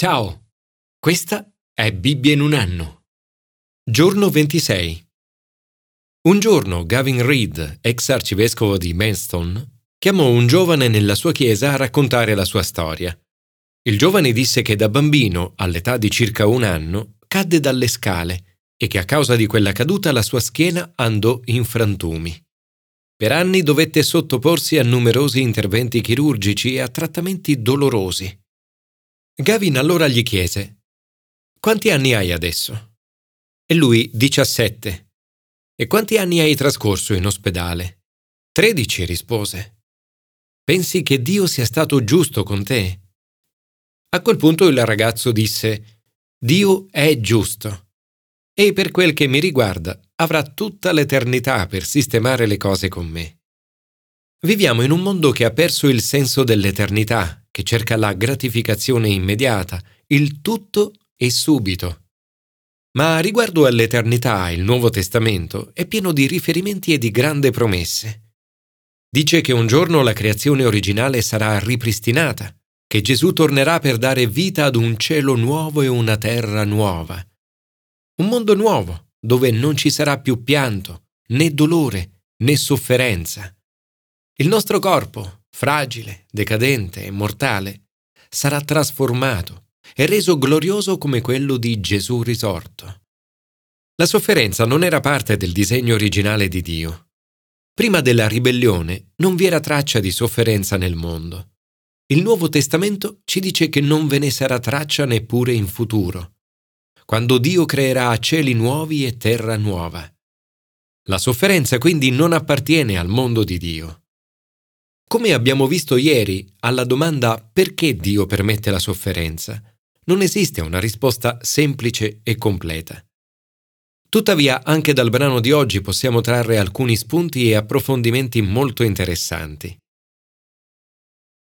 Ciao, questa è Bibbia in un anno. Giorno 26. Un giorno Gavin Reed, ex arcivescovo di Manston, chiamò un giovane nella sua chiesa a raccontare la sua storia. Il giovane disse che da bambino, all'età di circa un anno, cadde dalle scale e che a causa di quella caduta la sua schiena andò in frantumi. Per anni dovette sottoporsi a numerosi interventi chirurgici e a trattamenti dolorosi. Gavin allora gli chiese: Quanti anni hai adesso? E lui 17. E quanti anni hai trascorso in ospedale? 13, rispose. Pensi che Dio sia stato giusto con te? A quel punto il ragazzo disse: Dio è giusto. E per quel che mi riguarda, avrà tutta l'eternità per sistemare le cose con me. Viviamo in un mondo che ha perso il senso dell'eternità che cerca la gratificazione immediata, il tutto e subito. Ma riguardo all'eternità, il Nuovo Testamento è pieno di riferimenti e di grandi promesse. Dice che un giorno la creazione originale sarà ripristinata, che Gesù tornerà per dare vita ad un cielo nuovo e una terra nuova. Un mondo nuovo, dove non ci sarà più pianto, né dolore, né sofferenza. Il nostro corpo, fragile, decadente e mortale, sarà trasformato e reso glorioso come quello di Gesù risorto. La sofferenza non era parte del disegno originale di Dio. Prima della ribellione non vi era traccia di sofferenza nel mondo. Il Nuovo Testamento ci dice che non ve ne sarà traccia neppure in futuro, quando Dio creerà cieli nuovi e terra nuova. La sofferenza quindi non appartiene al mondo di Dio. Come abbiamo visto ieri, alla domanda perché Dio permette la sofferenza, non esiste una risposta semplice e completa. Tuttavia, anche dal brano di oggi possiamo trarre alcuni spunti e approfondimenti molto interessanti.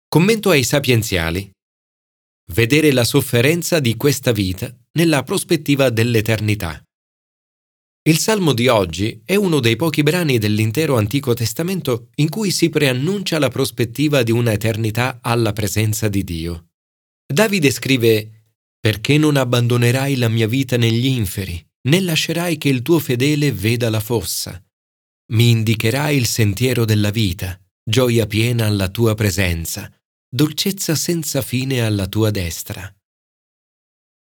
Commento ai sapienziali. Vedere la sofferenza di questa vita nella prospettiva dell'eternità. Il Salmo di oggi è uno dei pochi brani dell'intero Antico Testamento in cui si preannuncia la prospettiva di una eternità alla presenza di Dio. Davide scrive Perché non abbandonerai la mia vita negli inferi, né lascerai che il tuo fedele veda la fossa? Mi indicherai il sentiero della vita, gioia piena alla tua presenza, dolcezza senza fine alla tua destra.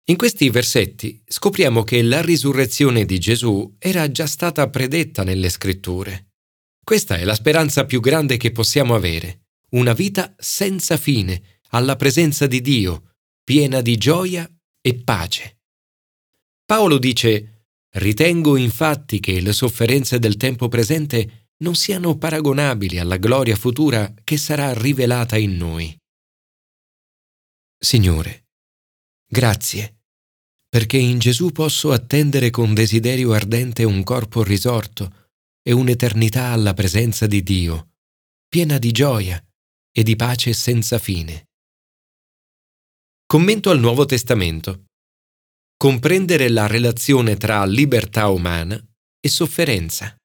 In questi versetti scopriamo che la risurrezione di Gesù era già stata predetta nelle scritture. Questa è la speranza più grande che possiamo avere, una vita senza fine, alla presenza di Dio, piena di gioia e pace. Paolo dice, Ritengo infatti che le sofferenze del tempo presente non siano paragonabili alla gloria futura che sarà rivelata in noi. Signore, grazie perché in Gesù posso attendere con desiderio ardente un corpo risorto e un'eternità alla presenza di Dio, piena di gioia e di pace senza fine. Commento al Nuovo Testamento. Comprendere la relazione tra libertà umana e sofferenza.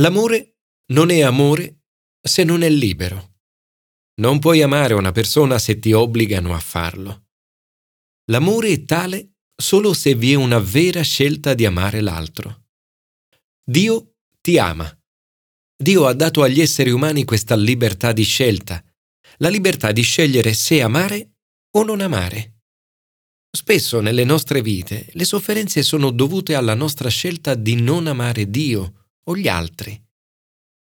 L'amore non è amore se non è libero. Non puoi amare una persona se ti obbligano a farlo. L'amore è tale solo se vi è una vera scelta di amare l'altro. Dio ti ama. Dio ha dato agli esseri umani questa libertà di scelta, la libertà di scegliere se amare o non amare. Spesso nelle nostre vite le sofferenze sono dovute alla nostra scelta di non amare Dio o gli altri.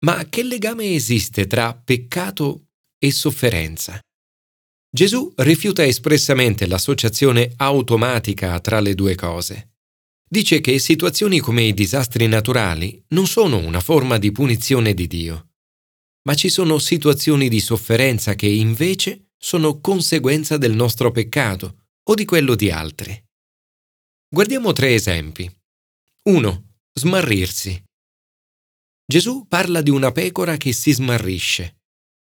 Ma che legame esiste tra peccato e sofferenza? Gesù rifiuta espressamente l'associazione automatica tra le due cose. Dice che situazioni come i disastri naturali non sono una forma di punizione di Dio, ma ci sono situazioni di sofferenza che invece sono conseguenza del nostro peccato o di quello di altri. Guardiamo tre esempi. 1. Smarrirsi. Gesù parla di una pecora che si smarrisce.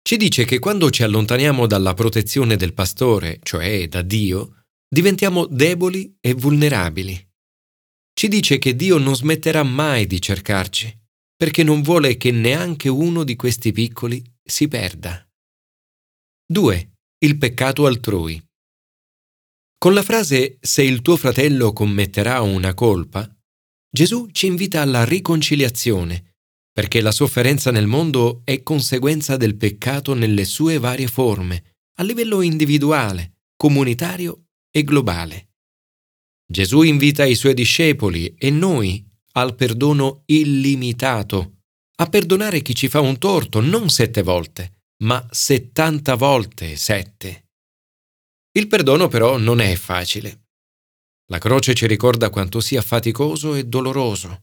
Ci dice che quando ci allontaniamo dalla protezione del pastore, cioè da Dio, diventiamo deboli e vulnerabili. Ci dice che Dio non smetterà mai di cercarci, perché non vuole che neanche uno di questi piccoli si perda. 2. Il peccato altrui. Con la frase se il tuo fratello commetterà una colpa, Gesù ci invita alla riconciliazione, perché la sofferenza nel mondo è conseguenza del peccato nelle sue varie forme, a livello individuale, comunitario e globale. Gesù invita i suoi discepoli e noi al perdono illimitato, a perdonare chi ci fa un torto non sette volte, ma settanta volte sette. Il perdono però non è facile. La croce ci ricorda quanto sia faticoso e doloroso.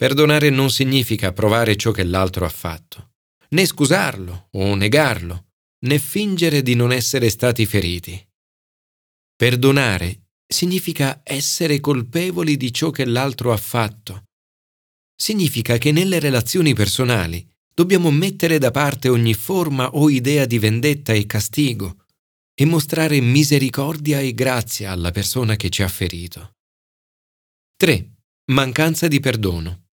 Perdonare non significa provare ciò che l'altro ha fatto, né scusarlo o negarlo, né fingere di non essere stati feriti. Perdonare significa essere colpevoli di ciò che l'altro ha fatto. Significa che nelle relazioni personali dobbiamo mettere da parte ogni forma o idea di vendetta e castigo e mostrare misericordia e grazia alla persona che ci ha ferito. 3. Mancanza di perdono.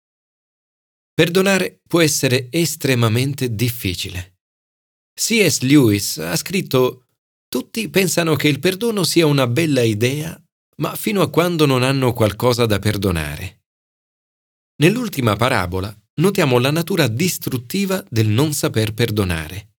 Perdonare può essere estremamente difficile. C.S. Lewis ha scritto Tutti pensano che il perdono sia una bella idea, ma fino a quando non hanno qualcosa da perdonare. Nell'ultima parabola notiamo la natura distruttiva del non saper perdonare.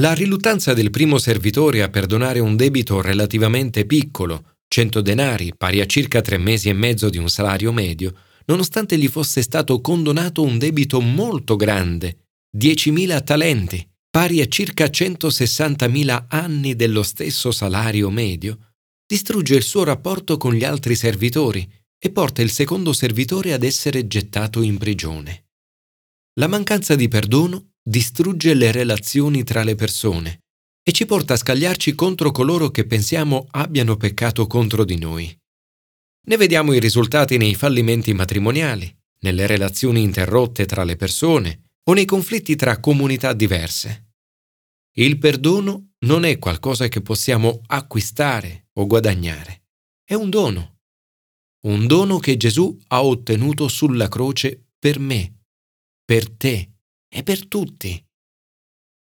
La riluttanza del primo servitore a perdonare un debito relativamente piccolo, 100 denari, pari a circa tre mesi e mezzo di un salario medio, nonostante gli fosse stato condonato un debito molto grande, 10.000 talenti, pari a circa 160.000 anni dello stesso salario medio, distrugge il suo rapporto con gli altri servitori e porta il secondo servitore ad essere gettato in prigione. La mancanza di perdono distrugge le relazioni tra le persone e ci porta a scagliarci contro coloro che pensiamo abbiano peccato contro di noi. Ne vediamo i risultati nei fallimenti matrimoniali, nelle relazioni interrotte tra le persone o nei conflitti tra comunità diverse. Il perdono non è qualcosa che possiamo acquistare o guadagnare, è un dono. Un dono che Gesù ha ottenuto sulla croce per me, per te è per tutti.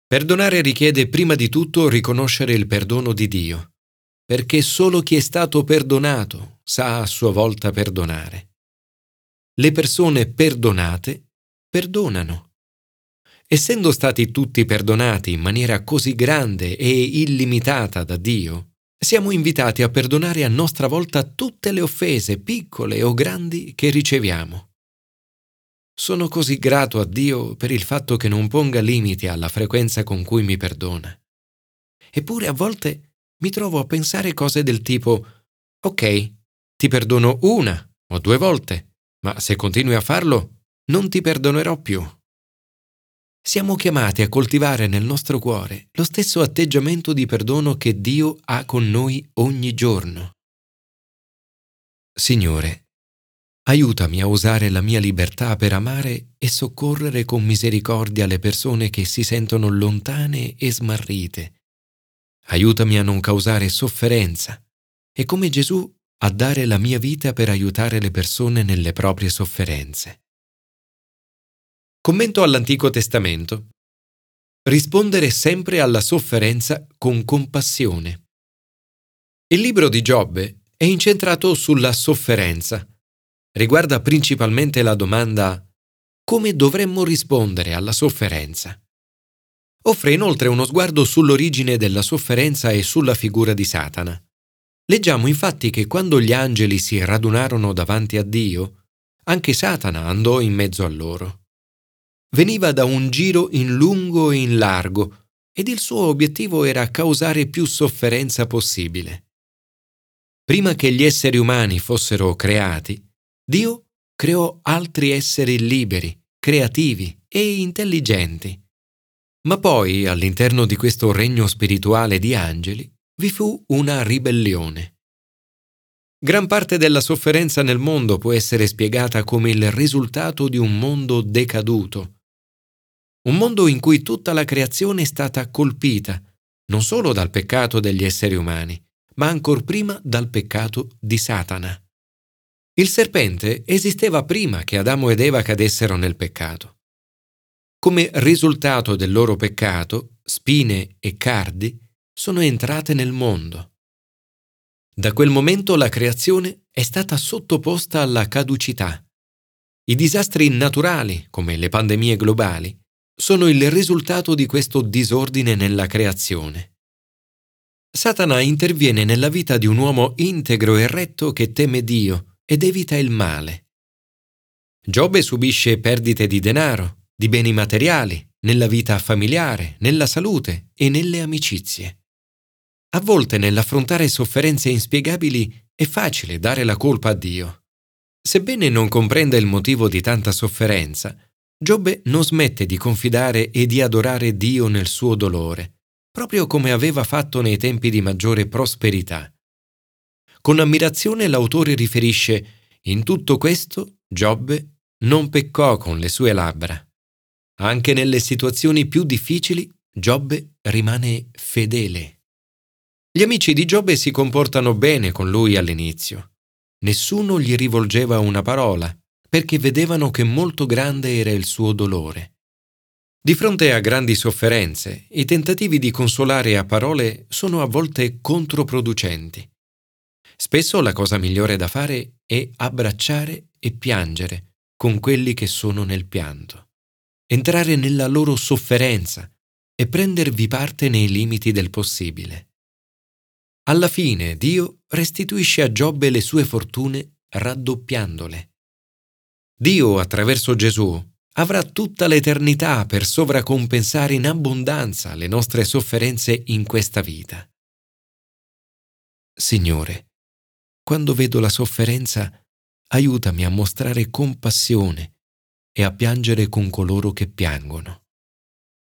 Perdonare richiede prima di tutto riconoscere il perdono di Dio, perché solo chi è stato perdonato sa a sua volta perdonare. Le persone perdonate perdonano. Essendo stati tutti perdonati in maniera così grande e illimitata da Dio, siamo invitati a perdonare a nostra volta tutte le offese, piccole o grandi, che riceviamo. Sono così grato a Dio per il fatto che non ponga limiti alla frequenza con cui mi perdona. Eppure a volte mi trovo a pensare cose del tipo Ok, ti perdono una o due volte, ma se continui a farlo, non ti perdonerò più. Siamo chiamati a coltivare nel nostro cuore lo stesso atteggiamento di perdono che Dio ha con noi ogni giorno. Signore, Aiutami a usare la mia libertà per amare e soccorrere con misericordia le persone che si sentono lontane e smarrite. Aiutami a non causare sofferenza e come Gesù a dare la mia vita per aiutare le persone nelle proprie sofferenze. Commento all'Antico Testamento. Rispondere sempre alla sofferenza con compassione. Il libro di Giobbe è incentrato sulla sofferenza riguarda principalmente la domanda come dovremmo rispondere alla sofferenza. Offre inoltre uno sguardo sull'origine della sofferenza e sulla figura di Satana. Leggiamo infatti che quando gli angeli si radunarono davanti a Dio, anche Satana andò in mezzo a loro. Veniva da un giro in lungo e in largo ed il suo obiettivo era causare più sofferenza possibile. Prima che gli esseri umani fossero creati, Dio creò altri esseri liberi, creativi e intelligenti. Ma poi, all'interno di questo regno spirituale di angeli, vi fu una ribellione. Gran parte della sofferenza nel mondo può essere spiegata come il risultato di un mondo decaduto. Un mondo in cui tutta la creazione è stata colpita, non solo dal peccato degli esseri umani, ma ancor prima dal peccato di Satana. Il serpente esisteva prima che Adamo ed Eva cadessero nel peccato. Come risultato del loro peccato, spine e cardi sono entrate nel mondo. Da quel momento la creazione è stata sottoposta alla caducità. I disastri naturali, come le pandemie globali, sono il risultato di questo disordine nella creazione. Satana interviene nella vita di un uomo integro e retto che teme Dio ed evita il male. Giobbe subisce perdite di denaro, di beni materiali, nella vita familiare, nella salute e nelle amicizie. A volte nell'affrontare sofferenze inspiegabili è facile dare la colpa a Dio. Sebbene non comprenda il motivo di tanta sofferenza, Giobbe non smette di confidare e di adorare Dio nel suo dolore, proprio come aveva fatto nei tempi di maggiore prosperità. Con ammirazione l'autore riferisce in tutto questo Giobbe non peccò con le sue labbra. Anche nelle situazioni più difficili Giobbe rimane fedele. Gli amici di Giobbe si comportano bene con lui all'inizio. Nessuno gli rivolgeva una parola, perché vedevano che molto grande era il suo dolore. Di fronte a grandi sofferenze, i tentativi di consolare a parole sono a volte controproducenti. Spesso la cosa migliore da fare è abbracciare e piangere con quelli che sono nel pianto, entrare nella loro sofferenza e prendervi parte nei limiti del possibile. Alla fine Dio restituisce a Giobbe le sue fortune raddoppiandole. Dio, attraverso Gesù, avrà tutta l'eternità per sovracompensare in abbondanza le nostre sofferenze in questa vita. Signore, quando vedo la sofferenza, aiutami a mostrare compassione e a piangere con coloro che piangono.